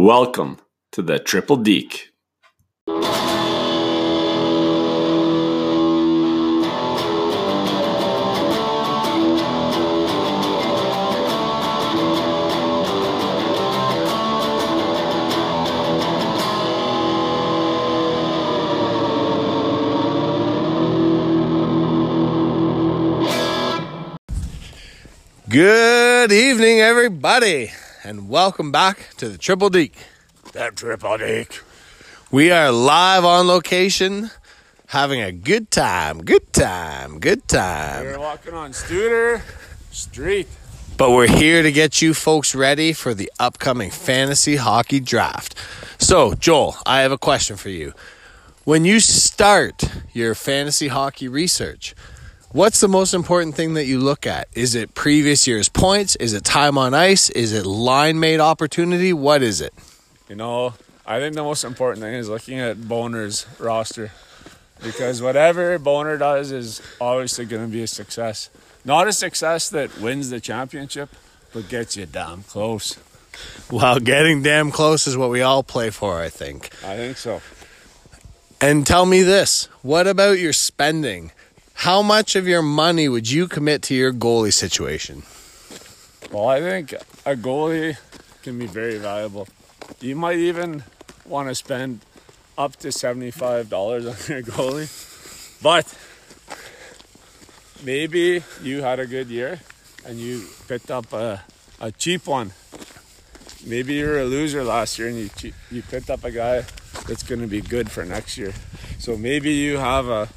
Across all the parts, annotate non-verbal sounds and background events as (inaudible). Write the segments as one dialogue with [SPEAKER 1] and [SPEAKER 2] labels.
[SPEAKER 1] Welcome to the Triple Deke.
[SPEAKER 2] Good evening, everybody, and welcome back to the Triple Deke.
[SPEAKER 3] That triple deke.
[SPEAKER 2] We are live on location, having a good time, good time, good time.
[SPEAKER 3] We're walking on Studer Street.
[SPEAKER 2] But we're here to get you folks ready for the upcoming fantasy hockey draft. So, Joel, I have a question for you. When you start your fantasy hockey research, what's the most important thing that you look at? Is it previous year's points? Is it time on ice? Is it linemate opportunity? What is it?
[SPEAKER 3] You know, I think the most important thing is looking at Boner's roster. Because whatever Boner does is obviously going to be a success. Not a success that wins the championship, but gets you damn close.
[SPEAKER 2] Well, getting damn close is what we all play for, I think.
[SPEAKER 3] I think so.
[SPEAKER 2] And tell me this what about your spending? How much of your money would you commit to your goalie situation?
[SPEAKER 3] Well, I think a goalie can be very valuable. You might even want to spend up to $75 on your goalie. But maybe you had a good year and you picked up a, a cheap one. Maybe you were a loser last year and you, you picked up a guy that's going to be good for next year. So maybe you have a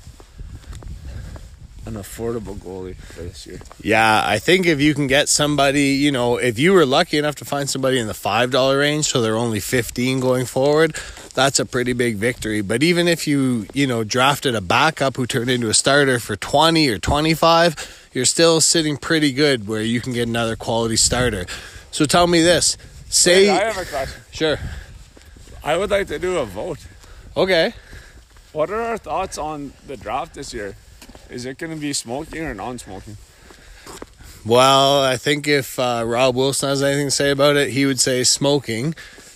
[SPEAKER 3] an affordable goalie for this year.
[SPEAKER 2] Yeah, I think if you can get somebody, you know, if you were lucky enough to find somebody in the $5 range, so they're only 15 going forward, that's a pretty big victory. But even if you, you know, drafted a backup who turned into a starter for 20 or 25, you're still sitting pretty good where you can get another quality starter. So tell me this. Say,
[SPEAKER 3] I have a question.
[SPEAKER 2] sure.
[SPEAKER 3] I would like to do a vote.
[SPEAKER 2] Okay.
[SPEAKER 3] What are our thoughts on the draft this year? Is it going to be smoking or non-smoking?
[SPEAKER 2] Well, I think if uh, Rob Wilson has anything to say about it, he would say smoking.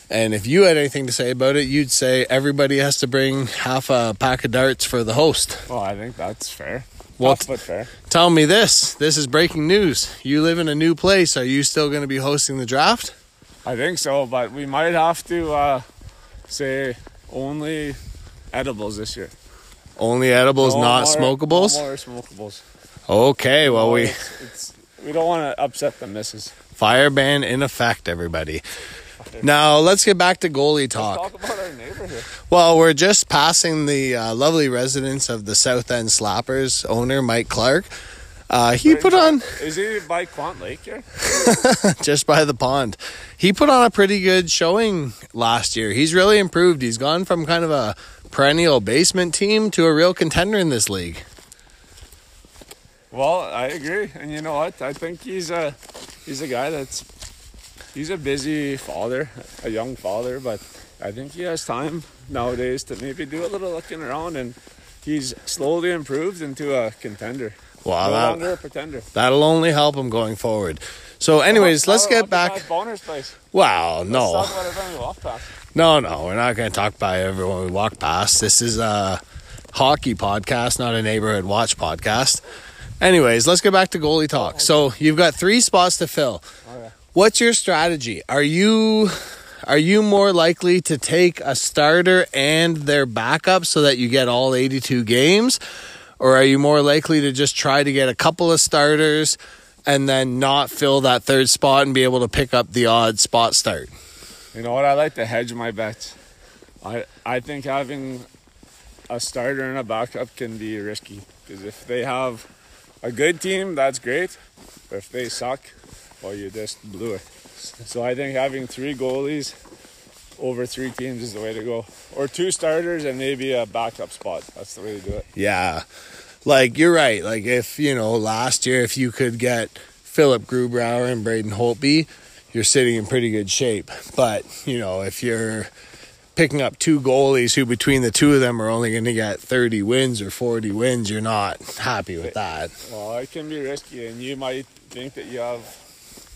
[SPEAKER 2] And if you had anything to say about it, you'd say everybody has to bring half a pack of darts for the host.
[SPEAKER 3] Well, I think that's fair.
[SPEAKER 2] Well,
[SPEAKER 3] Tough, fair.
[SPEAKER 2] Tell me this. This is breaking news. You live in a new place. Are you still going to be hosting the draft?
[SPEAKER 3] I think so, but we might have to uh, say only edibles this year.
[SPEAKER 2] Only edibles,
[SPEAKER 3] No
[SPEAKER 2] not
[SPEAKER 3] more-
[SPEAKER 2] smokables?
[SPEAKER 3] No more smokables.
[SPEAKER 2] Okay, well,
[SPEAKER 3] No,
[SPEAKER 2] we
[SPEAKER 3] it's, it's, we don't want to upset the missus.
[SPEAKER 2] fire ban in effect, everybody. Now, let's get back to goalie talk.
[SPEAKER 3] Talk about our neighbor.
[SPEAKER 2] Well, we're just passing the uh, lovely residence of the South End Slappers owner, Mike Clark. Uh, he put on
[SPEAKER 3] Is he by Quant Lake here? (laughs)
[SPEAKER 2] just by the pond. He put on a pretty good showing last year. He's really improved. He's gone from kind of a perennial basement team to a real contender in this league.
[SPEAKER 3] Well, I agree, and you know what? I think he's a he's a guy that's he's a busy father, a young father, but I think he has time nowadays to maybe do a little looking around, and he's slowly improved into a contender.
[SPEAKER 2] Wow,
[SPEAKER 3] no
[SPEAKER 2] that-
[SPEAKER 3] longer a pretender.
[SPEAKER 2] That'll only help him going forward. So, anyways, oh, let's
[SPEAKER 3] oh,
[SPEAKER 2] get
[SPEAKER 3] oh,
[SPEAKER 2] back.
[SPEAKER 3] the guy Boner's place.
[SPEAKER 2] Wow, no,
[SPEAKER 3] talk about everyone we walk past.
[SPEAKER 2] no, no. We're not going to talk by everyone we walk past. This is a hockey podcast, not a neighborhood watch podcast. Anyways, let's get back to goalie talk. So, you've got three spots to fill. What's your strategy? Are you are you more likely to take a starter and their backup so that you get all 82 games? Or are you more likely to just try to get a couple of starters and then not fill that third spot and be able to pick up the odd spot start?
[SPEAKER 3] You know what? I like to hedge my bets. I I think having a starter and a backup can be risky because if they have a good team, that's great. But if they suck, well, you just blew it. So I think having three goalies over three teams is the way to go, or two starters and maybe a backup spot. That's the way to do it.
[SPEAKER 2] Yeah. Like you're right. Like if, you know, last year if you could get Philipp Grubauer and Braden Holtby, you're sitting in pretty good shape. But, you know, if you're picking up two goalies who between the two of them are only going to get 30 wins or 40 wins, you're not happy with that.
[SPEAKER 3] Well, it can be risky, and you might think that you have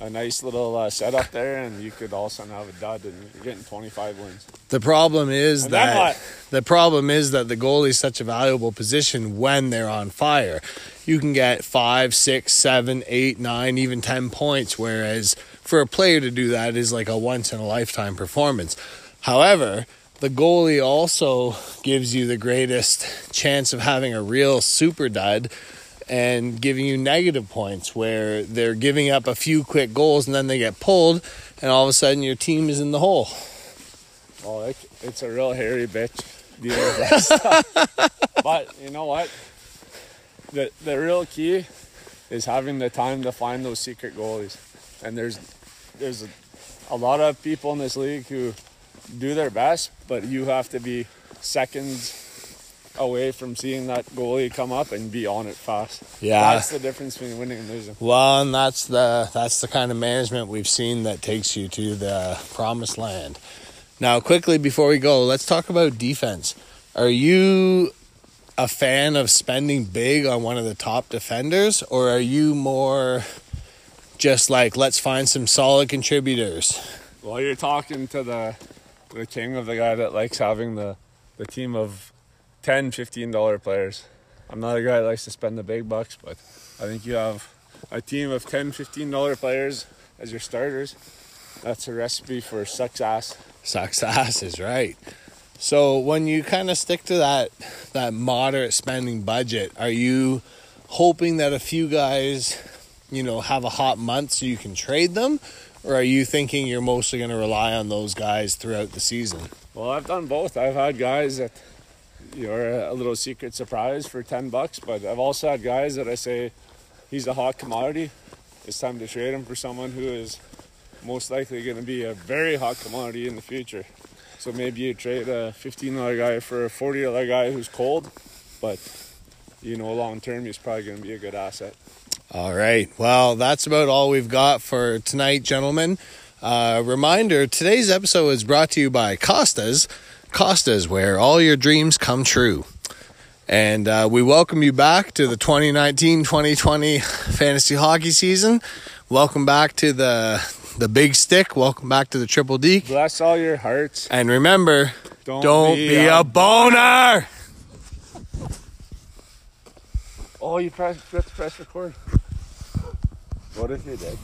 [SPEAKER 3] a nice little uh, setup there, and you could also have a dud, and you're getting 25 wins.
[SPEAKER 2] The problem is
[SPEAKER 3] And
[SPEAKER 2] that the problem is that the goalie is such a valuable position when they're on fire. You can get five, six, seven, eight, nine, even ten points, whereas for a player to do that is like a once in a lifetime performance. However, the goalie also gives you the greatest chance of having a real super dud and giving you negative points where they're giving up a few quick goals and then they get pulled and all of a sudden your team is in the hole.
[SPEAKER 3] Well, it, it's a real hairy bitch dealing with that (laughs) stuff. But you know what? The the real key is having the time to find those secret goalies. And there's there's a, a lot of people in this league who do their best, but you have to be seconds away from seeing that goalie come up and be on it fast.
[SPEAKER 2] Yeah.
[SPEAKER 3] That's the difference between winning and losing.
[SPEAKER 2] Well, and that's the that's the kind of management we've seen that takes you to the promised land. Now, quickly before we go, let's talk about defense. Are you a fan of spending big on one of the top defenders, or are you more just like let's find some solid contributors?
[SPEAKER 3] Well, you're talking to the the king of the guy that likes having the, the team of 10 15 dollar players. I'm not a guy that likes to spend the big bucks, but I think you have a team of 10 15 dollar players as your starters. That's a recipe for success.
[SPEAKER 2] Sucks ass is right. So when you kind of stick to that that moderate spending budget, are you hoping that a few guys, you know, have a hot month so you can trade them, or are you thinking you're mostly going to rely on those guys throughout the season?
[SPEAKER 3] Well, I've done both. I've had guys that you're a little secret surprise for 10 bucks, but I've also had guys that I say he's a hot commodity. It's time to trade him for someone who is most likely going to be a very hot commodity in the future. So maybe you trade a $15 guy for a $40 guy who's cold, but you know, long term, he's probably going to be a good asset.
[SPEAKER 2] All right. Well, that's about all we've got for tonight, gentlemen. Uh, reminder today's episode is brought to you by Costas. Costas, where all your dreams come true. And uh, we welcome you back to the 2019 2020 fantasy hockey season. Welcome back to the the big stick. Welcome back to the triple D.
[SPEAKER 3] Bless all your hearts.
[SPEAKER 2] And remember,
[SPEAKER 3] Don't,
[SPEAKER 2] don't be a boner.
[SPEAKER 3] Oh, you press, press, press record. What if you did?